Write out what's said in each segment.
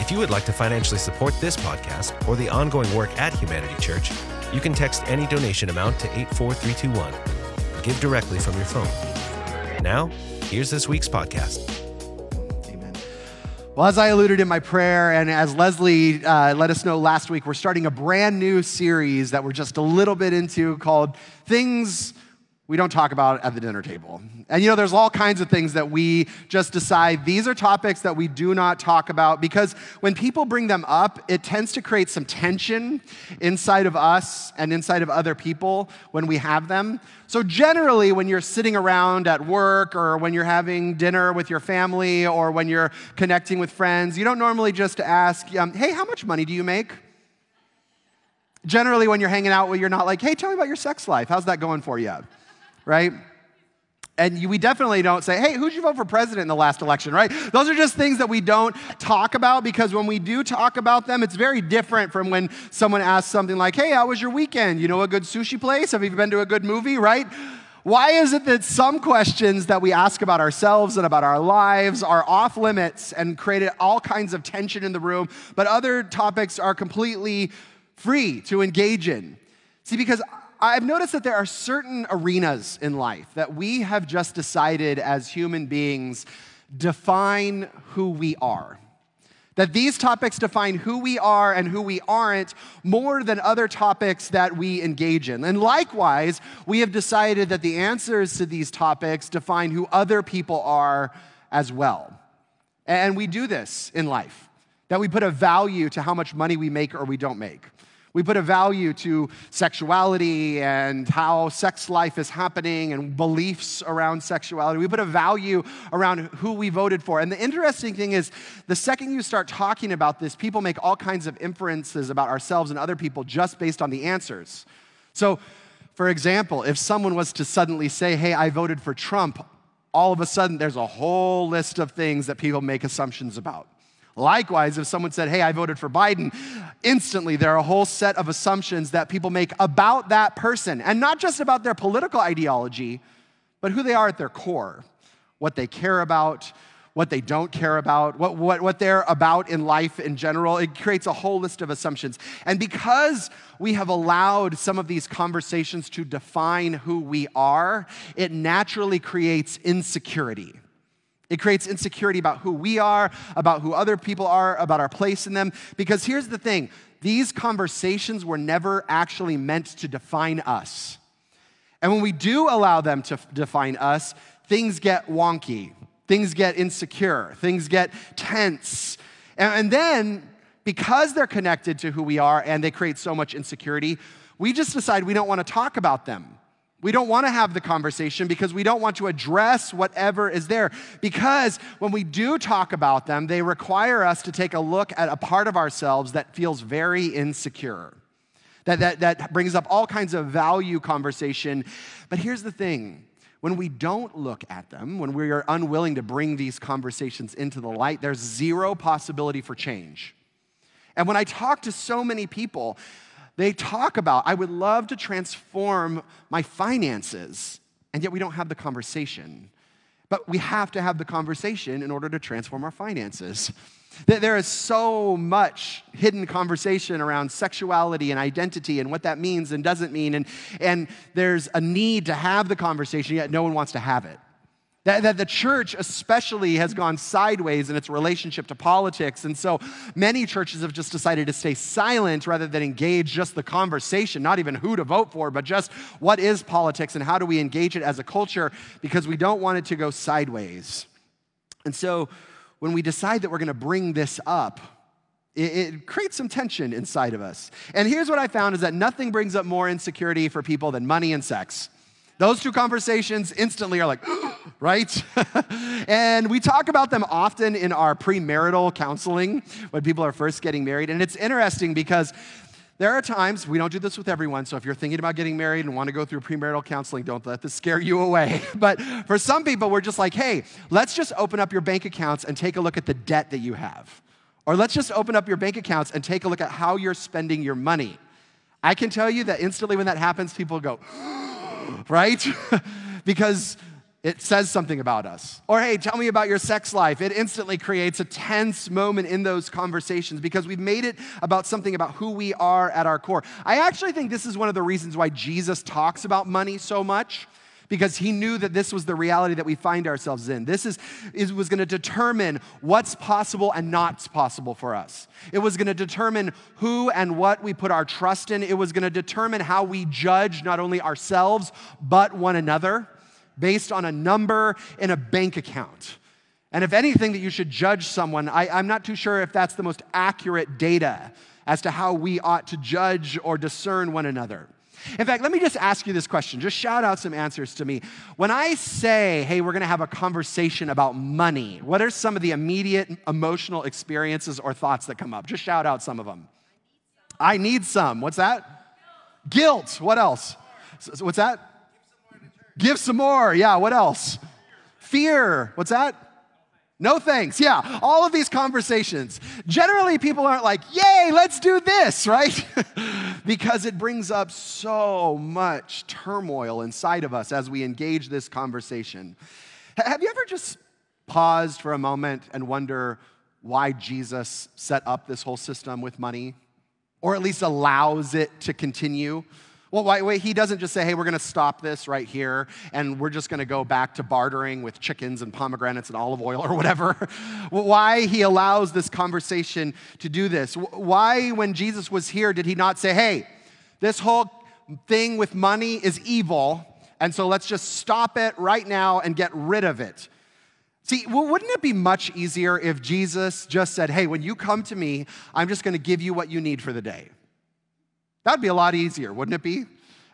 If you would like to financially support this podcast or the ongoing work at Humanity Church, you can text any donation amount to 84321. Give directly from your phone. Now, here's this week's podcast. Well, as I alluded in my prayer, and as Leslie uh, let us know last week, we're starting a brand new series that we're just a little bit into called Things we don't talk about at the dinner table. And you know, there's all kinds of things that we just decide these are topics that we do not talk about because when people bring them up, it tends to create some tension inside of us and inside of other people when we have them. So, generally, when you're sitting around at work or when you're having dinner with your family or when you're connecting with friends, you don't normally just ask, um, hey, how much money do you make? Generally, when you're hanging out, you're not like, hey, tell me about your sex life. How's that going for you? Right? And we definitely don't say, hey, who'd you vote for president in the last election, right? Those are just things that we don't talk about because when we do talk about them, it's very different from when someone asks something like, hey, how was your weekend? You know a good sushi place? Have you been to a good movie, right? Why is it that some questions that we ask about ourselves and about our lives are off limits and created all kinds of tension in the room, but other topics are completely free to engage in? See, because I've noticed that there are certain arenas in life that we have just decided as human beings define who we are. That these topics define who we are and who we aren't more than other topics that we engage in. And likewise, we have decided that the answers to these topics define who other people are as well. And we do this in life, that we put a value to how much money we make or we don't make we put a value to sexuality and how sex life is happening and beliefs around sexuality. We put a value around who we voted for. And the interesting thing is, the second you start talking about this, people make all kinds of inferences about ourselves and other people just based on the answers. So, for example, if someone was to suddenly say, Hey, I voted for Trump, all of a sudden there's a whole list of things that people make assumptions about. Likewise, if someone said, Hey, I voted for Biden, instantly there are a whole set of assumptions that people make about that person, and not just about their political ideology, but who they are at their core, what they care about, what they don't care about, what, what, what they're about in life in general. It creates a whole list of assumptions. And because we have allowed some of these conversations to define who we are, it naturally creates insecurity. It creates insecurity about who we are, about who other people are, about our place in them. Because here's the thing these conversations were never actually meant to define us. And when we do allow them to define us, things get wonky, things get insecure, things get tense. And, then, because they're connected to who we are and they create so much insecurity, we just decide we don't want to talk about them. We don't want to have the conversation because we don't want to address whatever is there. Because when we do talk about them, they require us to take a look at a part of ourselves that feels very insecure, that, that, that brings up all kinds of value conversation. But here's the thing when we don't look at them, when we are unwilling to bring these conversations into the light, there's zero possibility for change. And when I talk to so many people, they talk about, I would love to transform my finances, and yet we don't have the conversation. But we have to have the conversation in order to transform our finances. There is so much hidden conversation around sexuality and identity and what that means and doesn't mean. And, and there's a need to have the conversation, yet no one wants to have it. That, that the church, especially, has gone sideways in its relationship to politics. And so many churches have just decided to stay silent rather than engage just the conversation, not even who to vote for, but just what is politics and how do we engage it as a culture because we don't want it to go sideways. And so when we decide that we're going to bring this up, it, it, creates some tension inside of us. And here's what I found is that nothing brings up more insecurity for people than money and sex. Those two conversations instantly are like, right? and we talk about them often in our premarital counseling when people are first getting married. And it's interesting because there are times, we don't do this with everyone, so if you're thinking about getting married and want to go through premarital counseling, don't let this scare you away. But for some people, we're just like, hey, let's just open up your bank accounts and take a look at the debt that you have. Or let's just open up your bank accounts and take a look at how you're spending your money. I can tell you that instantly when that happens, people go, oh, right? because it says something about us. Or, hey, tell me about your sex life. It instantly creates a tense moment in those conversations because we've made it about something about who we are at our core. I actually think this is one of the reasons why Jesus talks about money so much because he knew that this was the reality that we find ourselves in. This is, is was going to determine what's possible and not possible for us. It was going to determine who and what we put our trust in. It was going to determine how we judge not only ourselves, but one another based on a number in a bank account. And if anything, that you should judge someone, I, am not too sure if that's the most accurate data as to how we ought to judge or discern one another. In fact, let me just ask you this question. Just shout out some answers to me. When I say, hey, we're going to have a conversation about money, what are some of the immediate emotional experiences or thoughts that come up? Just shout out some of them. I need some. What's that? Guilt. What else? What's that? Give some more. Yeah, what else? Fear. What's that? No thanks. Yeah, all of these conversations. Generally, people aren't like, yay, let's do this, right? because it brings up so much turmoil inside of us as we engage this conversation. Have you ever just paused for a moment and wonder why Jesus set up this whole system with money? Or at least allows it to continue? Well, why, wait, he doesn't just say, hey, we're going to stop this right here and we're just going to go back to bartering with chickens and pomegranates and olive oil or whatever. why he allows this conversation to do this. Why, when Jesus was here, did he not say, hey, this whole thing with money is evil, and so let's just stop it right now and get rid of it? See, wouldn't it be much easier if Jesus just said, hey, when you come to me, I'm just going to give you what you need for the day? That'd be a lot easier, wouldn't it be?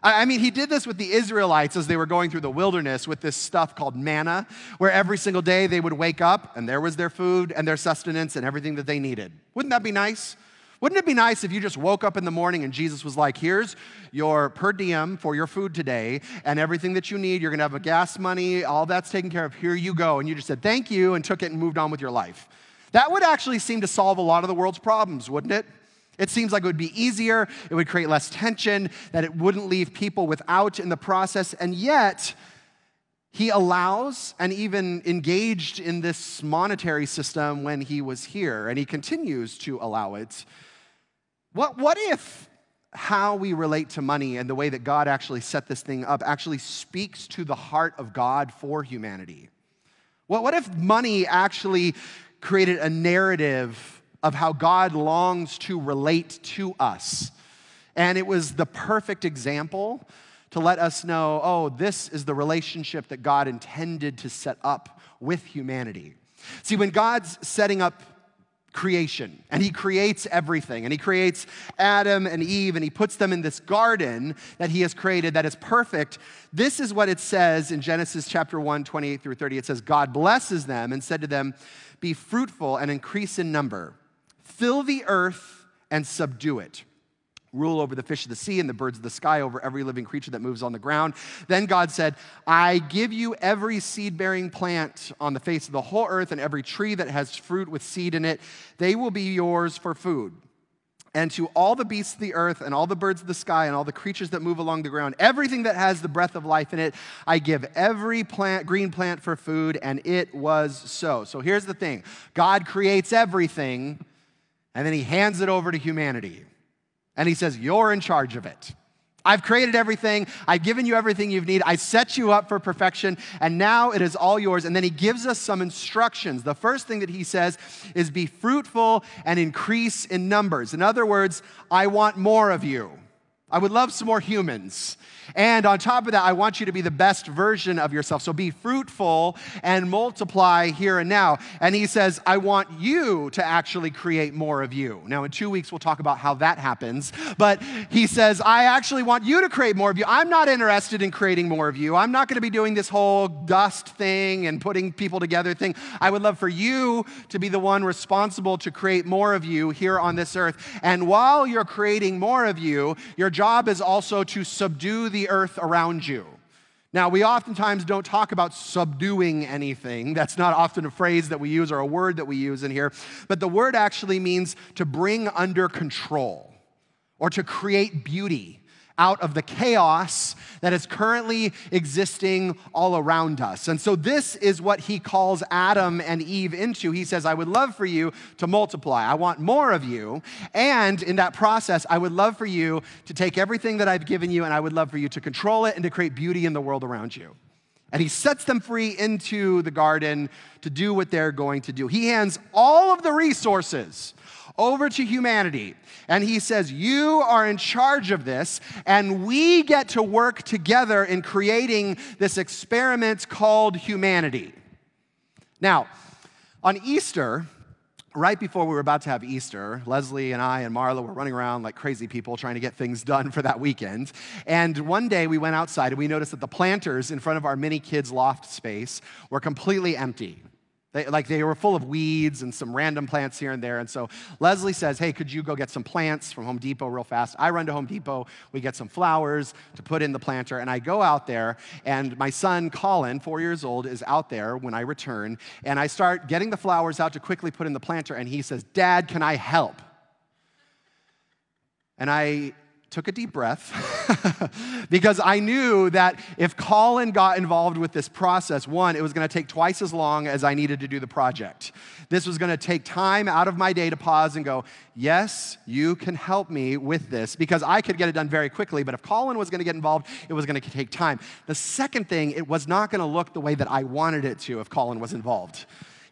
I mean, he did this with the Israelites as they were going through the wilderness with this stuff called manna, where every single day they would wake up and there was their food and their sustenance and everything that they needed. Wouldn't that be nice? Wouldn't it be nice if you just woke up in the morning and Jesus was like, here's your per diem for your food today and everything that you need. You're going to have a gas money, all that's taken care of. Here you go. And you just said, thank you, and took it and moved on with your life. That would actually seem to solve a lot of the world's problems, wouldn't it? It seems like it would be easier, it would create less tension, that it wouldn't leave people without in the process, and yet, he allows and even engaged in this monetary system when he was here, and he continues to allow it. What, what if how we relate to money and the way that God actually set this thing up actually speaks to the heart of God for humanity? What, what if money actually created a narrative of how God longs to relate to us. And it was the perfect example to let us know oh, this is the relationship that God intended to set up with humanity. See, when God's setting up creation and he creates everything and he creates Adam and Eve and he puts them in this garden that he has created that is perfect. This is what it says in Genesis chapter 1, 28 through 30. It says, God blesses them and said to them, Be fruitful and increase in number Fill the earth and subdue it. Rule over the fish of the sea and the birds of the sky, over every living creature that moves on the ground. Then God said, I give you every seed bearing plant on the face of the whole earth and every tree that has fruit with seed in it. They will be yours for food and to all the beasts of the earth and all the birds of the sky and all the creatures that move along the ground, everything that has the breath of life in it, I give every plant, green plant for food, and it was so. So here's the thing God creates everything, and then he hands it over to humanity. And he says, You're in charge of it. I've created everything. I've given you everything you need. I set you up for perfection, and now it is all yours. And then he gives us some instructions. The first thing that he says is be fruitful and increase in numbers. In other words, I want more of you. I would love some more humans. And on top of that, I want you to be the best version of yourself. So be fruitful and multiply here and now. And he says, I want you to actually create more of you. Now, in two weeks, we'll talk about how that happens. But he says, I actually want you to create more of you. I'm not interested in creating more of you. I'm not going to be doing this whole dust thing and putting people together thing. I would love for you to be the one responsible to create more of you here on this earth. And while you're creating more of you, your job is also to subdue the earth around you. Now, we oftentimes don't talk about subduing anything. That's not often a phrase that we use or a word that we use in here. But the word actually means to bring under control or to create beauty out of the chaos that is currently existing all around us. And so, this is what he calls Adam and Eve into. He says, I would love for you to multiply. I want more of you. And in that process, I would love for you to take everything that I've given you and I would love for you to control it and to create beauty in the world around you. And he sets them free into the garden to do what they're going to do. He hands all of the resources over to humanity. And he says, You are in charge of this, and we get to work together in creating this experiment called humanity. Now, on Easter, right before we were about to have Easter, Leslie and I and Marla were running around like crazy people trying to get things done for that weekend. And one day we went outside and we noticed that the planters in front of our mini kids loft space were completely empty. They, like they were full of weeds and some random plants here and there. And so Leslie says, Hey, could you go get some plants from Home Depot real fast? I run to Home Depot. We get some flowers to put in the planter. And I go out there, and my son, Colin, four years old, is out there when I return. And I start getting the flowers out to quickly put in the planter. And he says, Dad, can I help? And I took a deep breath because I knew that if Colin got involved with this process, one, it was going to take twice as long as I needed to do the project. This was going to take time out of my day to pause and go, Yes, you can help me with this because I could get it done very quickly, but if Colin was going to get involved, it was going to take time. The second thing, it was not going to look the way that I wanted it to if Colin was involved.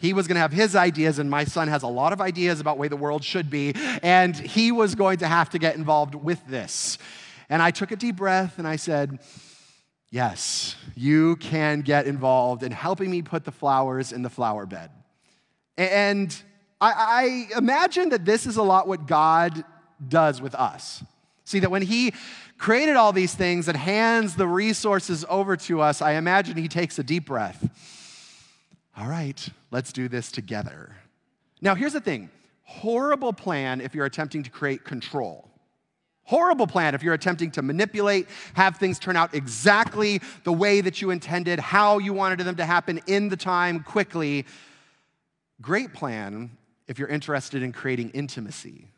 He was going to have his ideas, and my son has a lot of ideas about way the world should be, and he was going to have to get involved with this. And I took a deep breath and I said, Yes, you can get involved in helping me put the flowers in the flower bed. And I, I imagine that this is a lot what God does with us. See, that when He created all these things and hands the resources over to us, I imagine He takes a deep breath all right, let's do this together. Now, here's the thing horrible plan if you're attempting to create control. Horrible plan if you're attempting to manipulate, have things turn out exactly the way that you intended, how you wanted them to happen in the time, quickly. Great plan if you're interested in creating intimacy.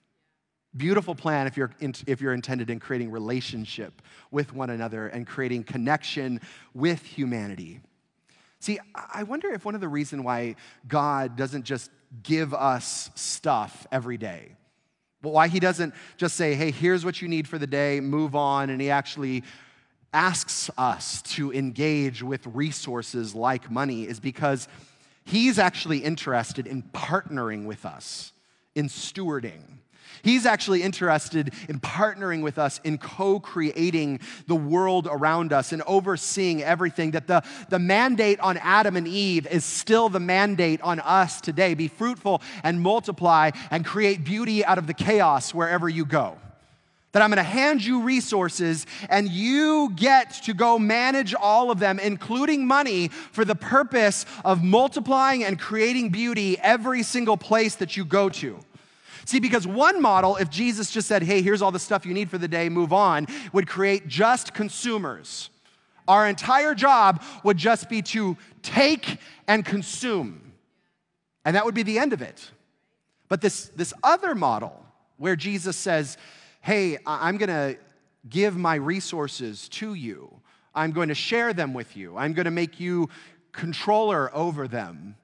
Beautiful plan if you're, in, if you're intended in creating relationship with one another and creating connection with humanity. See, I wonder if one of the reasons why God doesn't just give us stuff every day, but why He doesn't just say, hey, here's what you need for the day, move on, and He actually asks us to engage with resources like money is because He's actually interested in partnering with us, in stewarding. He's actually interested in partnering with us in co creating the world around us and overseeing everything. That the, the mandate on Adam and Eve is still the mandate on us today be fruitful and multiply and create beauty out of the chaos wherever you go that I'm going to hand you resources and you get to go manage all of them, including money, for the purpose of multiplying and creating beauty every single place that you go to. See, because one model, if Jesus just said, hey, here's all the stuff you need for the day, move on, would create just consumers. Our entire job would just be to take and consume. And that would be the end of it. But this, this other model, where Jesus says, hey, I'm going to give my resources to you, I'm going to share them with you, I'm going to make you controller over them.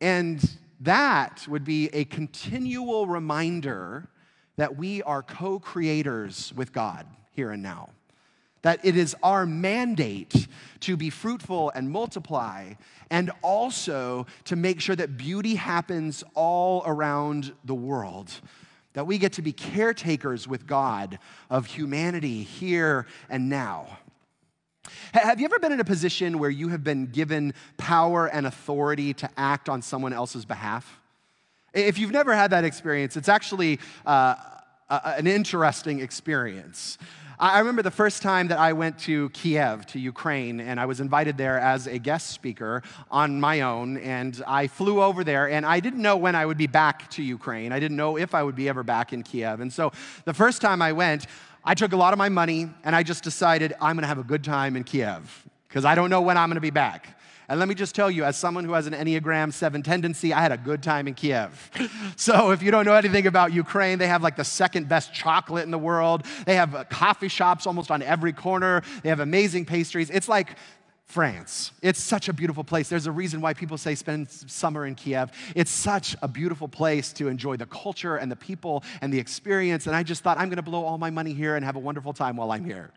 And that would be a continual reminder that we are co creators with God here and now. That it is our mandate to be fruitful and multiply, and also to make sure that beauty happens all around the world. that we get to be caretakers with God of humanity here and now. Have you ever been in a position where you have been given power and authority to act on someone else's behalf? If you've never had that experience, it's actually uh, an interesting experience. I remember the first time that I went to Kiev, to Ukraine, and I was invited there as a guest speaker on my own. And I flew over there, and I didn't know when I would be back to Ukraine. I didn't know if I would be ever back in Kiev. And so the first time I went, I took a lot of my money, and I just decided I'm gonna have a good time in Kiev because I don't know when I'm gonna be back. And let me just tell you, as someone who has an Enneagram 7 tendency, I had a good time in Kiev. so if you don't know anything about Ukraine, they have like the second best chocolate in the world. They have uh, coffee shops almost on every corner. They have amazing pastries. It's like France. It's such a beautiful place. There's a reason why people say spend summer in Kiev. It's such a beautiful place to enjoy the culture and the people and the experience. And I just thought, I'm going to blow all my money here and have a wonderful time while I'm here.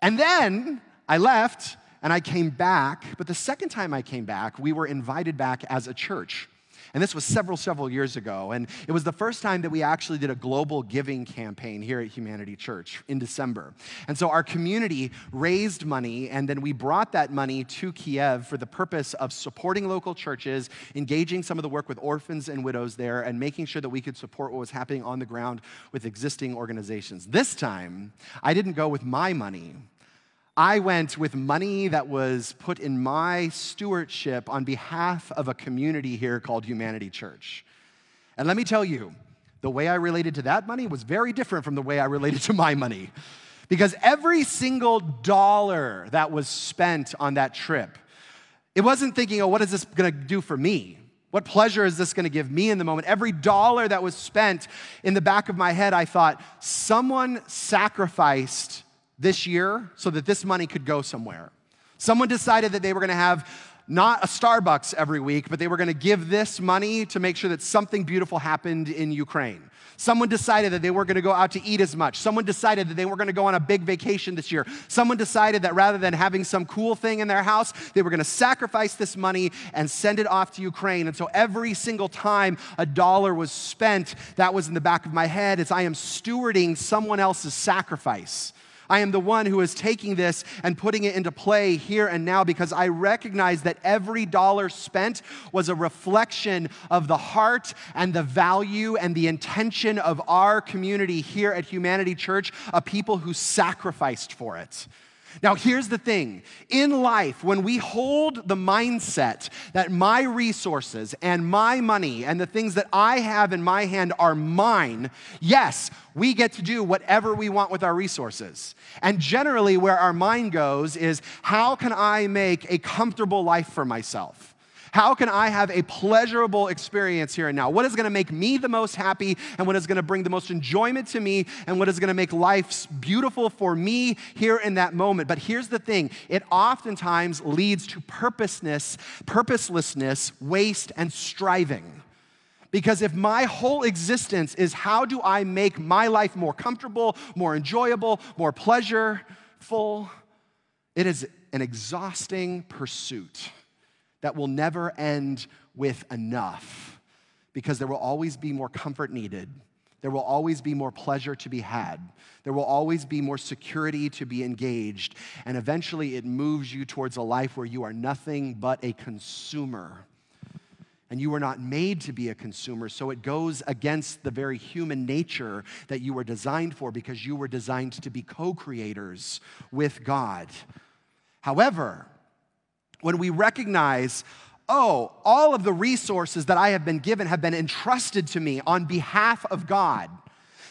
And then I left and I came back, but the second time I came back, we were invited back as a church. And this was several, several years ago. And it was the first time that we actually did a global giving campaign here at Humanity Church in December. And so our community raised money, and then we brought that money to Kiev for the purpose of supporting local churches, engaging some of the work with orphans and widows there, and making sure that we could support what was happening on the ground with existing organizations. This time, I didn't go with my money. I went with money that was put in my stewardship on behalf of a community here called Humanity Church. And let me tell you, the way I related to that money was very different from the way I related to my money. Because every single dollar that was spent on that trip, it wasn't thinking, oh, what is this gonna do for me? What pleasure is this gonna give me in the moment? Every dollar that was spent in the back of my head, I thought, someone sacrificed this year so that this money could go somewhere. Someone decided that they were going to have not a Starbucks every week, but they were going to give this money to make sure that something beautiful happened in Ukraine. Someone decided that they weren't going to go out to eat as much. Someone decided that they were going to go on a big vacation this year. Someone decided that rather than having some cool thing in their house, they were going to sacrifice this money and send it off to Ukraine. And so every single time a dollar was spent, that was in the back of my head as I am stewarding someone else's sacrifice. I am the one who is taking this and putting it into play here and now because I recognize that every dollar spent was a reflection of the heart and the value and the intention of our community here at Humanity Church, a people who sacrificed for it. Now, here's the thing in life, when we hold the mindset that my resources and my money and the things that I have in my hand are mine, yes, we get to do whatever we want with our resources. And generally, where our mind goes is how can I make a comfortable life for myself? How can I have a pleasurable experience here and now? What is going to make me the most happy and what is going to bring the most enjoyment to me and what is going to make life beautiful for me here in that moment? But here's the thing it oftentimes leads to purposeness, purposelessness, waste, and striving. Because if my whole existence is how do I make my life more comfortable, more enjoyable, more pleasureful, it is an exhausting pursuit that will never end with enough because there will always be more comfort needed. There will always be more pleasure to be had. There will always be more security to be engaged. And eventually, it moves you towards a life where you are nothing but a consumer. And you were not made to be a consumer, so it goes against the very human nature that you were designed for because you were designed to be co creators with God. However, when we recognize, oh, all of the resources that I have been given have been entrusted to me on behalf of God.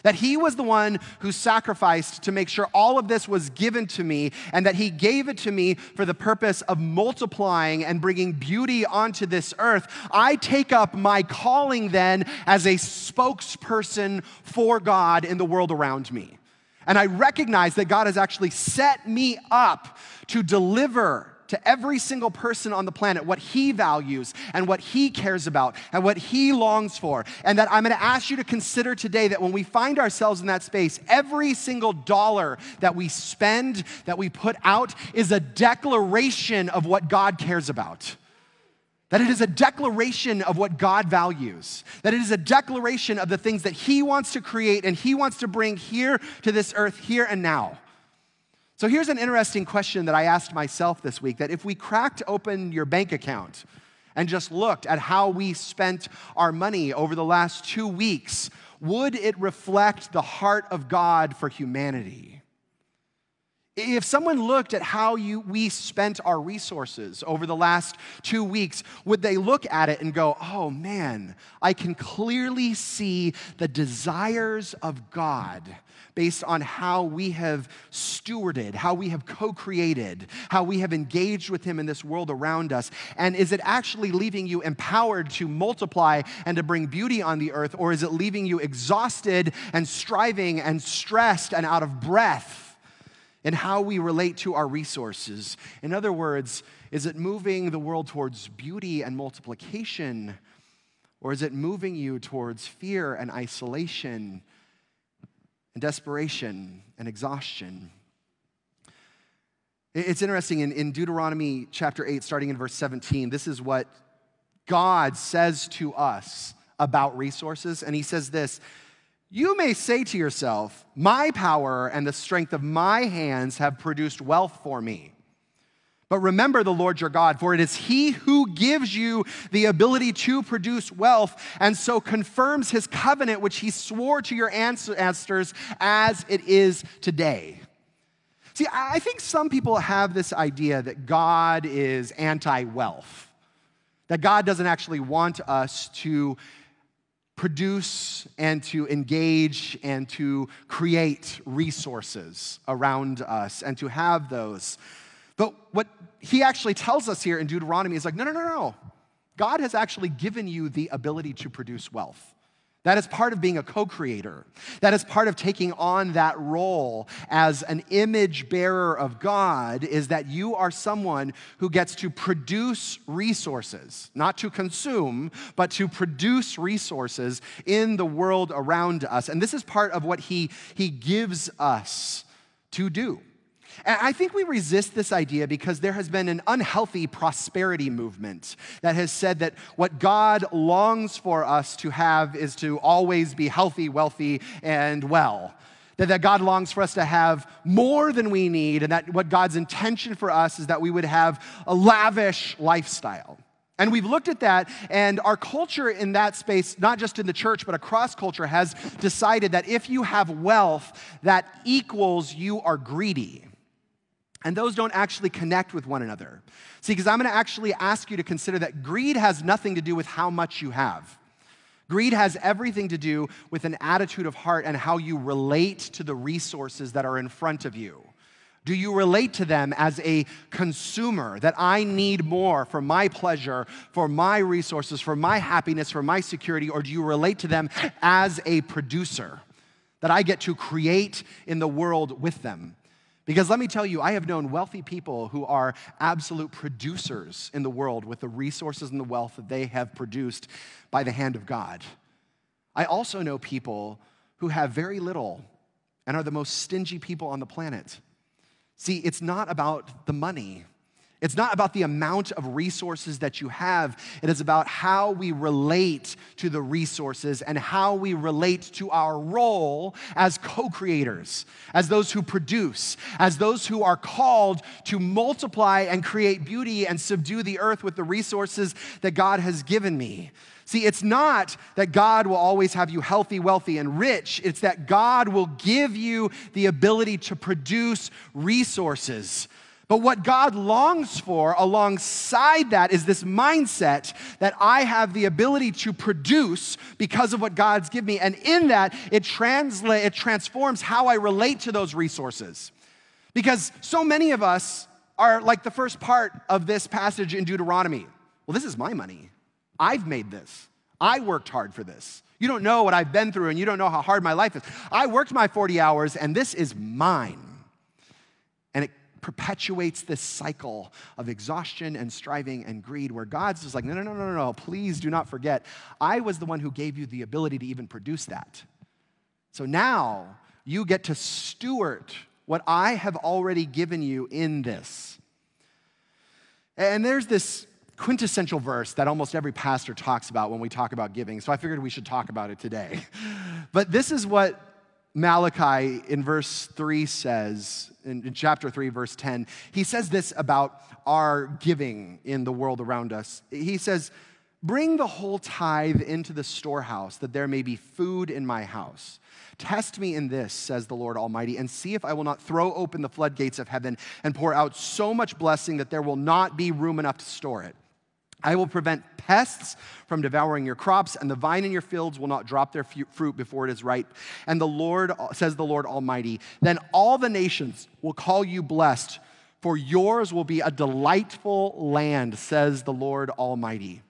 That he was the one who sacrificed to make sure all of this was given to me, and that he gave it to me for the purpose of multiplying and bringing beauty onto this earth. I take up my calling then as a spokesperson for God in the world around me. And I recognize that God has actually set me up to deliver to every single person on the planet what he values and what he cares about and what he longs for. And that I'm going to ask you to consider today that when we find ourselves in that space, every single dollar that we spend, that we put out, is a declaration of what God cares about. That it is a declaration of what God values. That it is a declaration of the things that He wants to create and He wants to bring here to this earth, here and now. So here's an interesting question that I asked myself this week that if we cracked open your bank account and just looked at how we spent our money over the last two weeks, would it reflect the heart of God for humanity? If someone looked at how you, we spent our resources over the last two weeks, would they look at it and go, oh man, I can clearly see the desires of God based on how we have stewarded, how we have co created, how we have engaged with Him in this world around us? And is it actually leaving you empowered to multiply and to bring beauty on the earth, or is it leaving you exhausted and striving and stressed and out of breath? And how we relate to our resources. In other words, is it moving the world towards beauty and multiplication, or is it moving you towards fear and isolation and desperation and exhaustion? It's interesting in, in Deuteronomy chapter 8, starting in verse 17, this is what God says to us about resources. And he says this you may say to yourself, My power and the strength of my hands have produced wealth for me. But remember the Lord your God, for it is He who gives you the ability to produce wealth and so confirms His covenant, which He swore to your ancestors as it is today. See, I think some people have this idea that God is anti wealth, that God doesn't actually want us to produce and to engage and to create resources around us and to have those. But what he actually tells us here in Deuteronomy is like, no, no, no, no. God has actually given you the ability to produce wealth. That is part of being a co creator. That is part of taking on that role as an image bearer of God, is that you are someone who gets to produce resources, not to consume, but to produce resources in the world around us. And this is part of what He, he gives us to do. And I think we resist this idea because there has been an unhealthy prosperity movement that has said that what God longs for us to have is to always be healthy, wealthy, and well. That, God longs for us to have more than we need, and that what God's intention for us is that we would have a lavish lifestyle. And we've looked at that, and our culture in that space, not just in the church, but across culture, has decided that if you have wealth, that equals you are greedy. And those don't actually connect with one another. See, because I'm going to actually ask you to consider that greed has nothing to do with how much you have. Greed has everything to do with an attitude of heart and how you relate to the resources that are in front of you. Do you relate to them as a consumer that I need more for my pleasure, for my resources, for my happiness, for my security? Or do you relate to them as a producer that I get to create in the world with them? Because let me tell you, I have known wealthy people who are absolute producers in the world with the resources and the wealth that they have produced by the hand of God. I also know people who have very little and are the most stingy people on the planet. See, it's not about the money. It's not about the amount of resources that you have. It is about how we relate to the resources and how we relate to our role as co creators, as those who produce, as those who are called to multiply and create beauty and subdue the earth with the resources that God has given me. See, it's not that God will always have you healthy, wealthy, and rich. It's that God will give you the ability to produce resources but what God longs for alongside that is this mindset that I have the ability to produce because of what God's given me. And in that, it, translate, it transforms how I relate to those resources. Because so many of us are like the first part of this passage in Deuteronomy. Well, this is my money. I've made this. I worked hard for this. You don't know what I've been through, and you don't know how hard my life is. I worked my 40 hours, and this is mine. And it perpetuates this cycle of exhaustion and striving and greed where God's just like, no, no, no, no, no, please do not forget. I was the one who gave you the ability to even produce that. So now you get to steward what I have already given you in this. And there's this quintessential verse that almost every pastor talks about when we talk about giving. So I figured we should talk about it today. But this is what Malachi in verse 3 says, in, chapter 3, verse 10. He says this about our giving in the world around us. He says, Bring the whole tithe into the storehouse, that there may be food in my house. Test me in this, says the Lord Almighty, and see if I will not throw open the floodgates of heaven and pour out so much blessing that there will not be room enough to store it. I will prevent pests from devouring your crops, and the vine in your fields will not drop their fruit before it is ripe. And the Lord, uh, says the Lord Almighty, then all the nations will call you blessed, for yours will be a delightful land, says the Lord Almighty.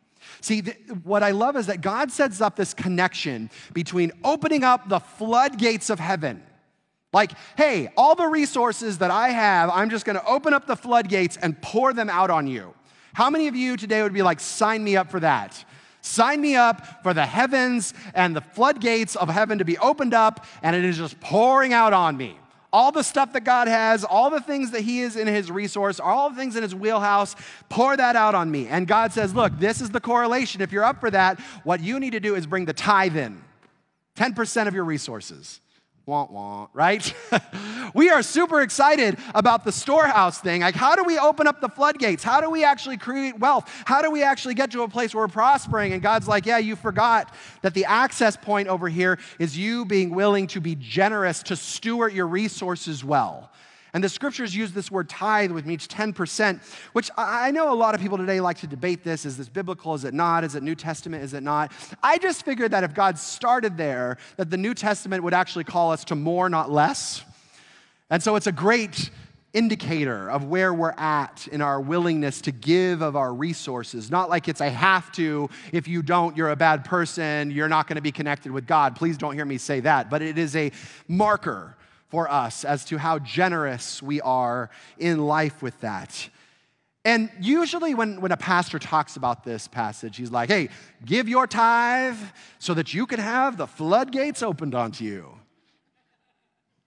See, th- what I love is that God sets up this connection between opening up the floodgates of heaven. Like, hey, all the resources that I have, I'm just gonna open up the floodgates and pour them out on you. How many of you today would be like, sign me up for that? Sign me up for the heavens and the floodgates of heaven to be opened up, and it is just pouring out on me. All the stuff that God has, all the things that He is in His resource, all the things in His wheelhouse, pour that out on me. And God says, Look, this is the correlation. If you're up for that, what you need to do is bring the tithe in 10% of your resources. Wah, wah, right? we are super excited about the storehouse thing. Like, how do we open up the floodgates? How do we actually create wealth? How do we actually get to a place where we're prospering? And God's like, yeah, you forgot that the access point over here is you being willing to be generous to steward your resources well. And the scriptures use this word tithe, which means 10%, which I know a lot of people today like to debate this. Is this biblical? Is it not? Is it New Testament? Is it not? I just figured that if God started there, that the New Testament would actually call us to more, not less. And so it's a great indicator of where we're at in our willingness to give of our resources. Not like it's a have to. If you don't, you're a bad person. You're not going to be connected with God. Please don't hear me say that. But it is a marker for us as to how generous we are in life with that. And usually, when, when a pastor talks about this passage, he's like, hey, give your tithe so that you can have the floodgates opened onto you.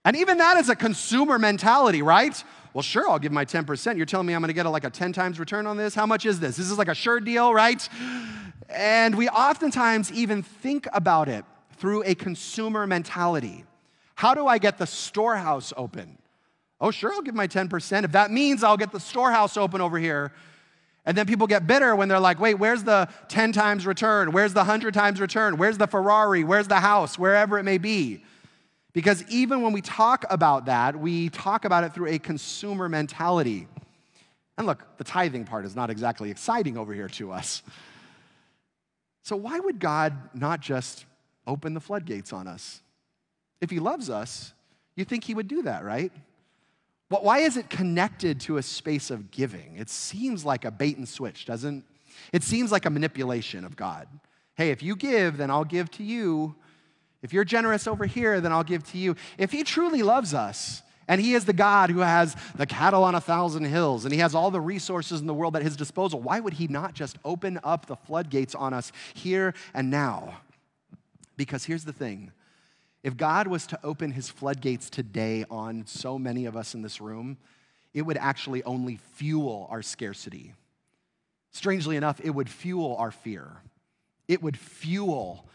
And even that is a consumer mentality, right? Well, sure, I'll give my 10%. You're telling me I'm gonna get a, like a 10 times return on this? How much is this? This is like a sure deal, right? And we oftentimes even think about it through a consumer mentality. How do I get the storehouse open? Oh, sure, I'll give my 10%. If that means I'll get the storehouse open over here. And then people get bitter when they're like, wait, where's the 10 times return? Where's the 100 times return? Where's the Ferrari? Where's the house? Wherever it may be. Because even when we talk about that, we talk about it through a consumer mentality. And look, the tithing part is not exactly exciting over here to us. So, why would God not just open the floodgates on us? If he loves us, you think he would do that, right? Why is it connected to a space of giving? It seems like a bait and switch, doesn't it? seems like a manipulation of God. Hey, if you give, then I'll give to you. If you're generous over here, then I'll give to you. If he truly loves us, and he is the God who has the cattle on a thousand hills, and he has all the resources in the world at his disposal, why would he not just open up the floodgates on us here and now? Because here's the thing if God was to open his floodgates today on so many of us in this room, it would actually only fuel our scarcity. Strangely enough, it would fuel our fear. It would fuel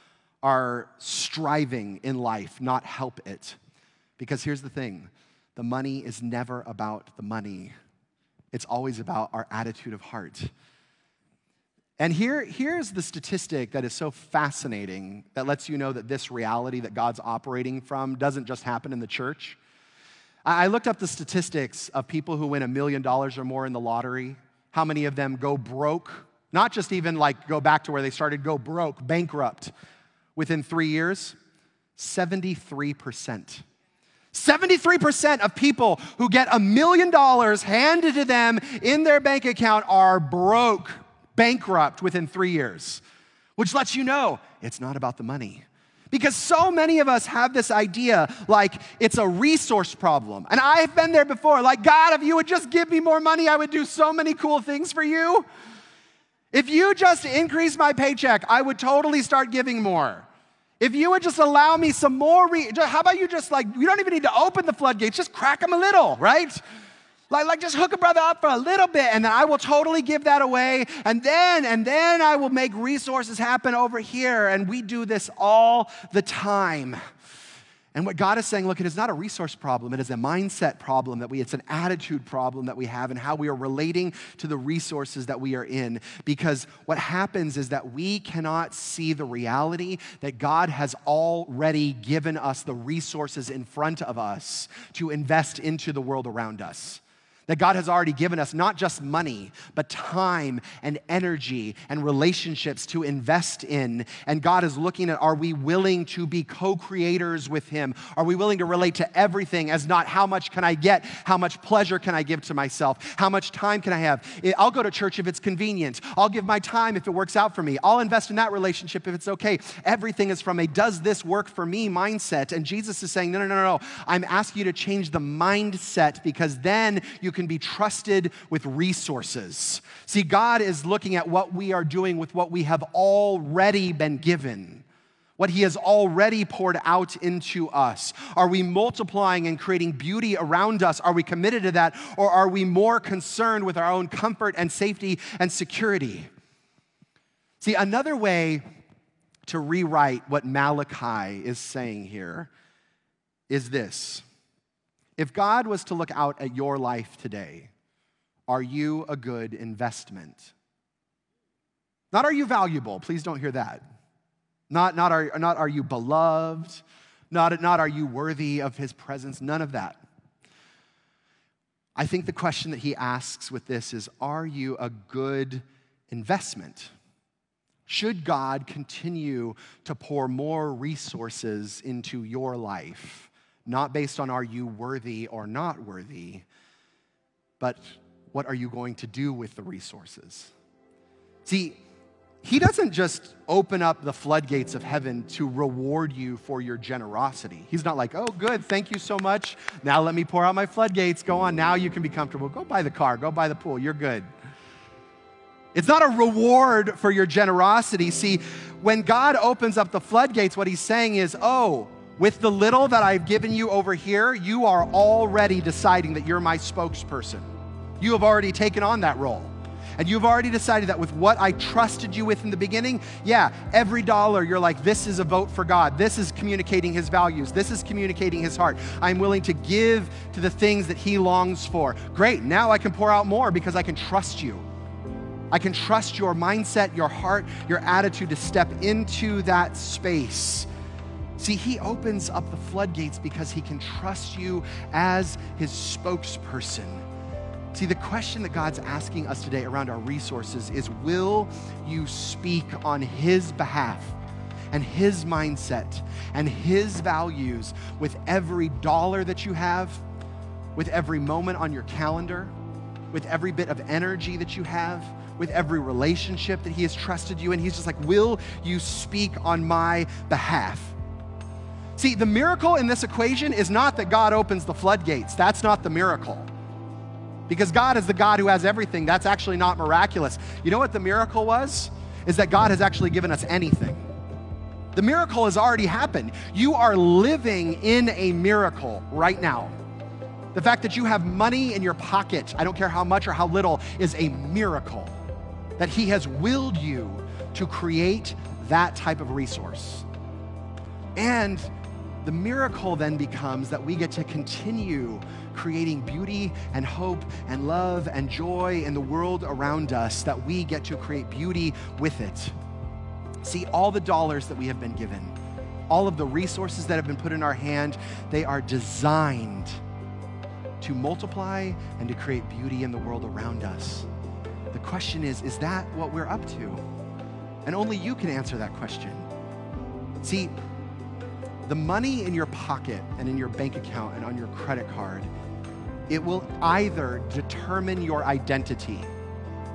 our striving in life, not help it. Because here's the thing the money is never about the money, it's always about our attitude of heart. And here, here's the statistic that is so fascinating that lets you know that this reality that God's operating from doesn't just happen in the church. I looked up the statistics of people who win a million dollars or more in the lottery. How many of them go broke? Not just even like go back to where they started, go broke, bankrupt within three years? 73%. 73% of people who get a million dollars handed to them in their bank account are broke bankrupt within three years, which lets you know it's not about the money. Because so many of us have this idea like it's a resource problem. And I've been there before. Like, God, if you would just give me more money, I would do so many cool things for you. If you just increase my paycheck, I would totally start giving more. If you would just allow me some more, re- how about you just like, you don't even need to open the floodgates, just crack them a little, right? Like, like just hook a brother up for a little bit and then I will totally give that away. And then, and then I will make resources happen over here. And we do this all the time. And what God is saying, look, it is not a resource problem. It is a mindset problem that we, it's an attitude problem that we have and how we are relating to the resources that we are in. Because what happens is that we cannot see the reality that God has already given us the resources in front of us to invest into the world around us. That God has already given us not just money, but time and energy and relationships to invest in. And God is looking at are we willing to be co creators with Him? Are we willing to relate to everything as not how much can I get? How much pleasure can I give to myself? How much time can I have? I'll go to church if it's convenient. I'll give my time if it works out for me. I'll invest in that relationship if it's okay. Everything is from a does this work for me mindset. And Jesus is saying, no, no, no, no. I'm asking you to change the mindset because then you can be trusted with resources. See, God is looking at what we are doing with what we have already been given what he has already poured out into us? Are we multiplying and creating beauty around us? Are we committed to that? Or are we more concerned with our own comfort and safety and security? See, another way to rewrite what Malachi is saying here is this if God was to look out at your life today, are you a good investment? Not are you valuable, please don't hear that. Not, not, are, not are you beloved, not, not are you worthy of his presence, none of that. I think the question that he asks with this is Are you a good investment? Should God continue to pour more resources into your life? Not based on are you worthy or not worthy, but what are you going to do with the resources? See, he doesn't just open up the floodgates of heaven to reward you for your generosity. He's not like, oh, good, thank you so much. Now let me pour out my floodgates. Go on, now you can be comfortable. Go buy the car, go buy the pool, you're good. It's not a reward for your generosity. See, when God opens up the floodgates, what he's saying is, oh, with the little that I've given you over here, you are already deciding that you're my spokesperson. You have already taken on that role. And you've already decided that with what I trusted you with in the beginning, yeah, every dollar you're like, this is a vote for God. This is communicating his values. This is communicating his heart. I'm willing to give to the things that he longs for. Great, now I can pour out more because I can trust you. I can trust your mindset, your heart, your attitude to step into that space See, he opens up the floodgates because he can trust you as his spokesperson. See, the question that God's asking us today around our resources is will you speak on his behalf and his mindset and his values with every dollar that you have, with every moment on your calendar, with every bit of energy that you have? with every relationship that He has trusted you in. He's just like, Will you speak on my behalf? See, the miracle in this equation is not that God opens the floodgates. That's not the miracle. Because God is the God who has everything. That's actually not miraculous. You know what the miracle was? Is that God has actually given us anything. The miracle has already happened. You are living in a miracle right now. The fact that you have money in your pocket, I don't care how much or how little, is a miracle. That He has willed you to create that type of resource. And the miracle then becomes that we get to continue creating beauty and hope and love and joy in the world around us, that we get to create beauty with it. See, all the dollars that we have been given, all of the resources that have been put in our hand, they are designed to multiply and to create beauty in the world around us. The question is, is that what we're up to? And only you can answer that question. See, the money in your pocket and in your bank account and on your credit card, it will either determine your identity,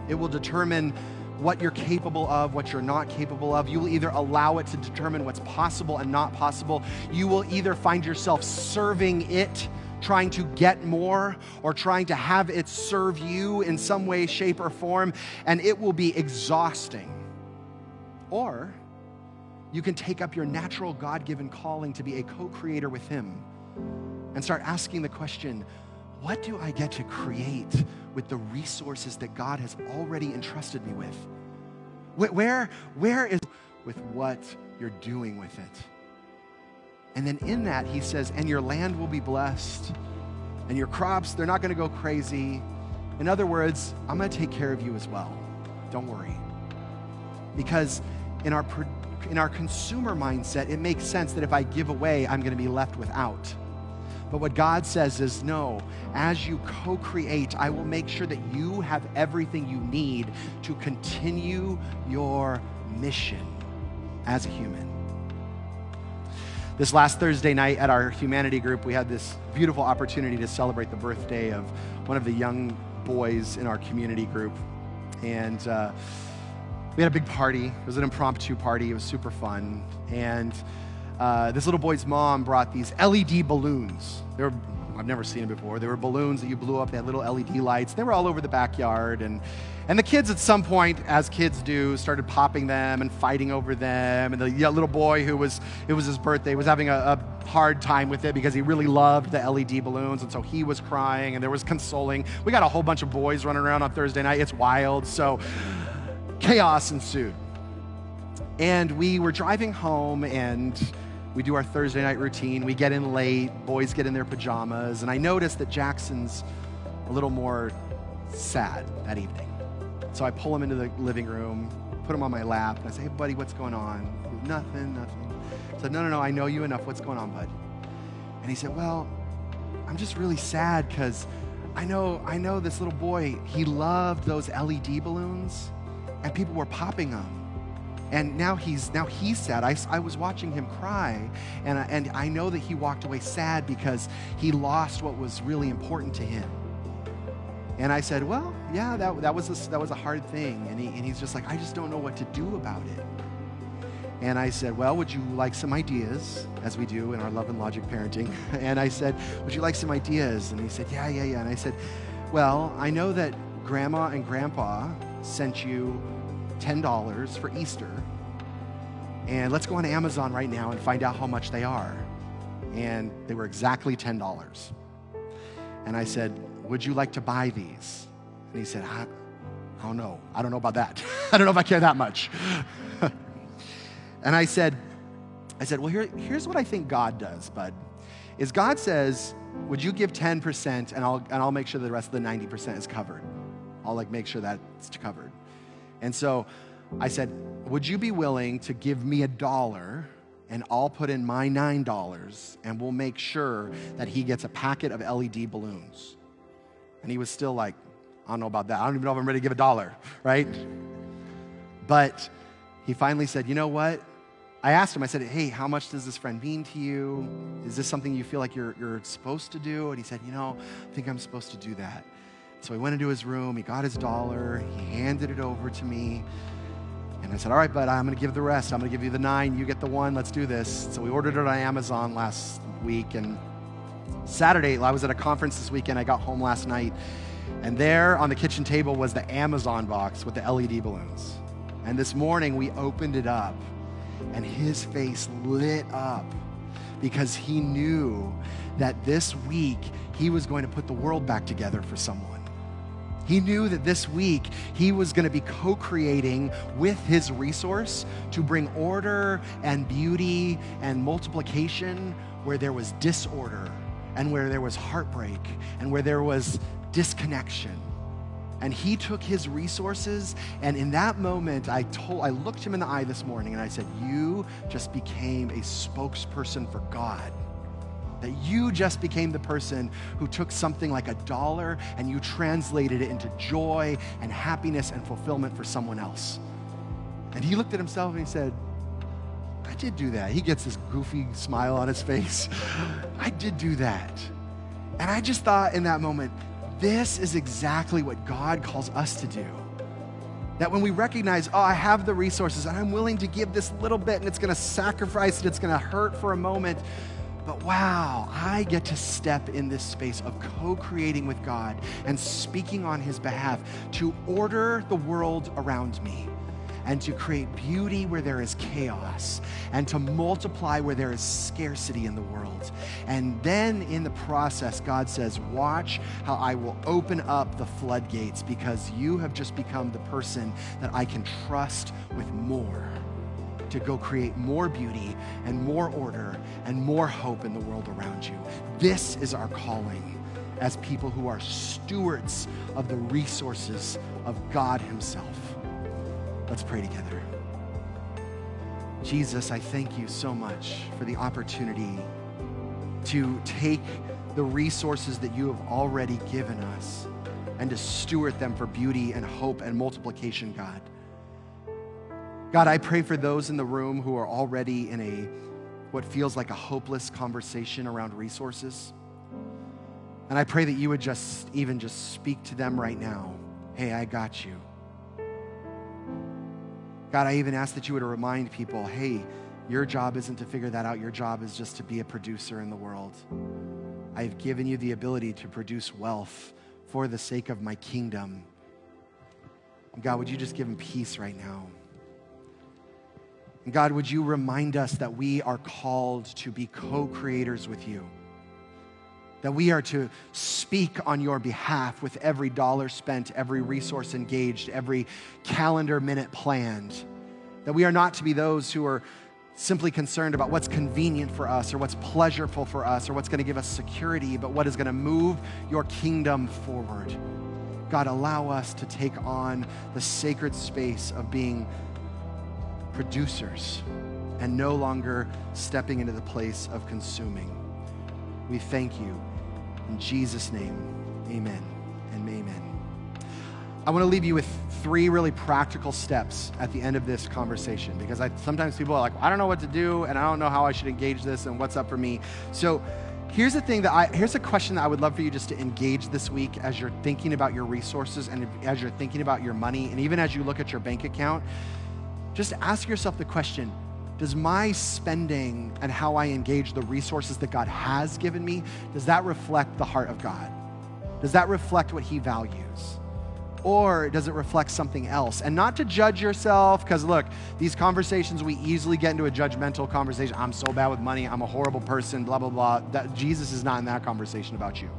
it will determine what you're capable of, what you're not capable of. You will either allow it to determine what's possible and not possible. You will either find yourself serving it, trying to get more, or trying to have it serve you in some way, shape, or form, and it will be exhausting. Or you can take up your natural God given calling to be a co creator with Him and start asking the question what do I get to create with the resources that God has already entrusted me with? Where, where is with what you're doing with it? And then in that, he says, and your land will be blessed, and your crops, they're not going to go crazy. In other words, I'm going to take care of you as well. Don't worry. Because in our, in our consumer mindset, it makes sense that if I give away, I'm going to be left without. But what God says is, no, as you co create, I will make sure that you have everything you need to continue your mission as a human. This last Thursday night at our humanity group, we had this beautiful opportunity to celebrate the birthday of one of the young boys in our community group. And uh, we had a big party. It was an impromptu party, it was super fun. And uh, this little boy's mom brought these LED balloons. They were, I've never seen them before. They were balloons that you blew up, they had little LED lights. They were all over the backyard. And, and the kids, at some point, as kids do, started popping them and fighting over them. And the little boy who was, it was his birthday, was having a, a hard time with it because he really loved the LED balloons. And so he was crying and there was consoling. We got a whole bunch of boys running around on Thursday night. It's wild. So chaos ensued. And we were driving home and we do our Thursday night routine. We get in late, boys get in their pajamas, and I notice that Jackson's a little more sad that evening. So I pull him into the living room, put him on my lap, and I say, Hey, buddy, what's going on? Nothing, nothing. I said, No, no, no, I know you enough. What's going on, bud? And he said, Well, I'm just really sad because I know, I know this little boy, he loved those LED balloons, and people were popping them and now he's now he's sad. I, I was watching him cry, and I, and I know that he walked away sad because he lost what was really important to him. And I said, well, yeah, that, that was a, that was a hard thing. And, he, and he's just like, I just don't know what to do about it. And I said, Well, would you like some ideas, as we do in our love and logic parenting? And I said, Would you like some ideas? And he said, Yeah, yeah, yeah. And I said, Well, I know that grandma and grandpa sent you $10 for Easter. And let's go on Amazon right now and find out how much they are. And they were exactly $10. And I said, Would you like to buy these? And he said, I, I don't know. I don't know about that. I don't know if I care that much. and I said, I said, well, here, here's what I think God does, bud. Is God says, would you give 10% and I'll, and I'll make sure the rest of the 90% is covered. I'll like make sure that's covered. And so I said, Would you be willing to give me a dollar and I'll put in my $9 and we'll make sure that he gets a packet of LED balloons? And he was still like, I don't know about that. I don't even know if I'm ready to give a dollar, right? But he finally said, You know what? I asked him, I said, Hey, how much does this friend mean to you? Is this something you feel like you're, you're supposed to do? And he said, You know, I think I'm supposed to do that. So he went into his room, he got his dollar, he handed it over to me. And I said, All right, bud, I'm going to give the rest. I'm going to give you the nine. You get the one. Let's do this. So we ordered it on Amazon last week. And Saturday, I was at a conference this weekend. I got home last night. And there on the kitchen table was the Amazon box with the LED balloons. And this morning, we opened it up. And his face lit up because he knew that this week he was going to put the world back together for someone. He knew that this week he was going to be co creating with his resource to bring order and beauty and multiplication where there was disorder and where there was heartbreak and where there was disconnection. And he took his resources, and in that moment, I told, I looked him in the eye this morning and I said, You just became a spokesperson for God that you just became the person who took something like a dollar and you translated it into joy and happiness and fulfillment for someone else. And he looked at himself and he said, I did do that. He gets this goofy smile on his face. I did do that. And I just thought in that moment, this is exactly what God calls us to do. That when we recognize, oh, I have the resources and I'm willing to give this little bit and it's to sacrifice and it's to hurt for a moment, but wow, I get to step in this space of co creating with God and speaking on His behalf to order the world around me and to create beauty where there is chaos and to multiply where there is scarcity in the world. And then in the process, God says, Watch how I will open up the floodgates because you have just become the person that I can trust with more to go create more beauty and more order and more hope in the world around you. This is our calling as people who are stewards of the resources of God Himself. Let's pray together. Jesus, I thank you so much for the opportunity to take the resources that you have already given us and to steward them for beauty and hope and multiplication, God. God, I pray for those in the room who are already in a what feels like a hopeless conversation around resources. And I pray that you would just even just speak to them right now. Hey, I got you. God, I even ask that you would remind people hey, your job isn't to figure that out. Your job is just to be a producer in the world. I've given you the ability to produce wealth for the sake of my kingdom. God, would you just give them peace right now? And God, would you remind us that we are called to be co creators with you? That we are to speak on your behalf with every dollar spent, every resource engaged, every calendar minute planned. That we are not to be those who are simply concerned about what's convenient for us or what's pleasurable for us or what's going to give us security, but what is going to move your kingdom forward. God, allow us to take on the sacred space of being producers and no longer stepping into the place of consuming. We thank you. In Jesus' name, amen and amen. I want to leave you with three really practical steps at the end of this conversation because I, sometimes people are like, I don't know what to do and I don't know how I should engage this and what's up for me. So here's the thing that I, here's a question that I would love for you just to engage this week as you're thinking about your resources and as you're thinking about your money and even as you look at your bank account just ask yourself the question does my spending and how I engage the resources that God has given me, does that reflect the heart of God? Does that reflect what he values? Or does it reflect something else? And not to judge yourself, because look, these conversations, we easily get into a judgmental conversation. I'm so bad with money. I'm a horrible person, blah, blah, blah. That, Jesus is not in that conversation about you.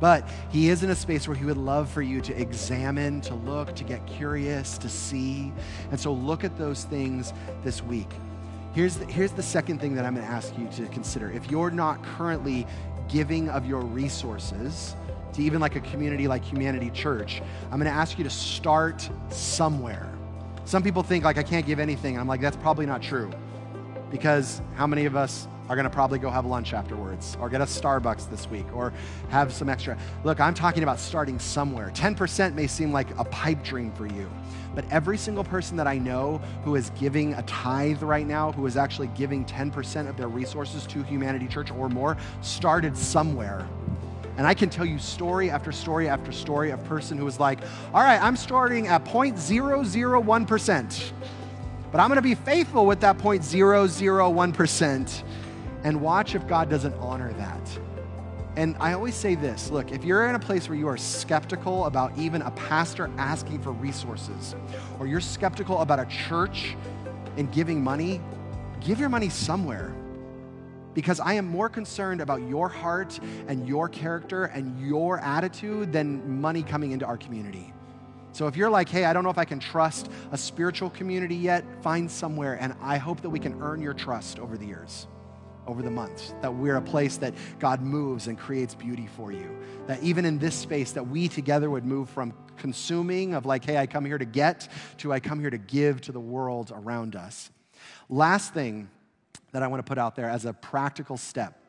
But He is in a space where He would love for you to examine, to look, to get curious, to see. And so look at those things this week. Here's the, here's the second thing that I'm going to ask you to consider. If you're not currently giving of your resources, to even like a community like Humanity Church, I'm going to ask you to start somewhere. Some people think like I can't give anything. I'm like that's probably not true. Because how many of us are going to probably go have lunch afterwards or get a Starbucks this week or have some extra. Look, I'm talking about starting somewhere. 10% may seem like a pipe dream for you, but every single person that I know who is giving a tithe right now, who is actually giving 10% of their resources to Humanity Church or more, started somewhere. And I can tell you story after story after story of person who was like, all right, I'm starting at 0.001%, but I'm to be faithful with that 0.001% and watch if God doesn't honor that. And I always say this look, if you're in a place where you are skeptical about even a pastor asking for resources, or you're skeptical about a church and giving money, give your money somewhere. Because I am more concerned about your heart and your character and your attitude than money coming into our community. So if you're like, hey, I don't know if I can trust a spiritual community yet, find somewhere, and I hope that we can earn your trust over the years over the months that we're a place that god moves and creates beauty for you. That even in this space that we together would move from consuming of like hey i come here to get to i come here to give to the world around us. Last thing that i want to put out there as a practical step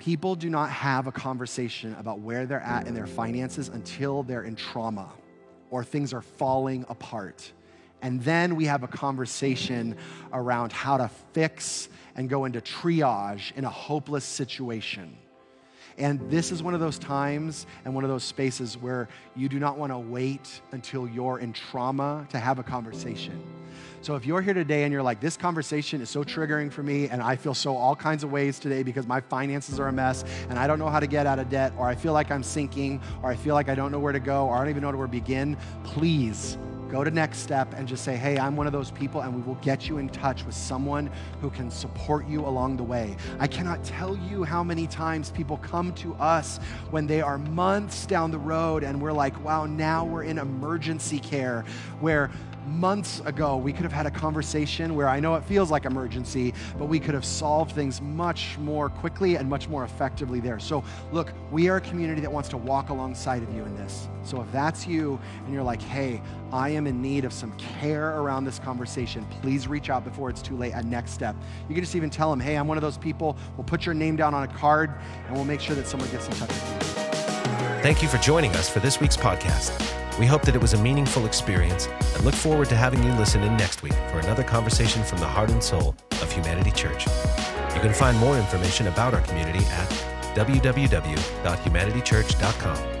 people do not have a conversation about where they're at in their finances until they're in trauma or things are falling apart. And then we have a conversation around how to fix and go into triage in a hopeless situation. And this is one of those times and one of those spaces where you do not want to wait until you're in trauma to have a conversation. So if you're here today and you're like, this conversation is so triggering for me, and I feel so all kinds of ways today because my finances are a mess, and I don't know how to get out of debt, or I feel like I'm sinking, or I feel like I don't know where to go, or I don't even know where to begin, please go to Next Step and just say, hey, I'm one of those people, and we will get you in touch with someone who can support you along the way. I cannot tell you how many times people come to us when they are months down the road and we're like, wow, now we're in emergency care where months ago, we could have had a conversation where I know it feels like emergency, but we could have solved things much more quickly and much more effectively there. So, look, we are a community that wants to walk alongside of you in this. So, if that's you and you're like, hey, I am in need of some care around this conversation, please reach out before it's too late at Next Step. You can just even tell them, hey, I'm one of those people. We'll put your name down on a card and we'll make sure that someone gets in touch with you. Thank you for joining us for this week's podcast. We hope that it was a meaningful experience and look forward to having you listen in next week for another conversation from the heart and soul of Humanity Church. You can find more information about our community at www.humanitychurch.com.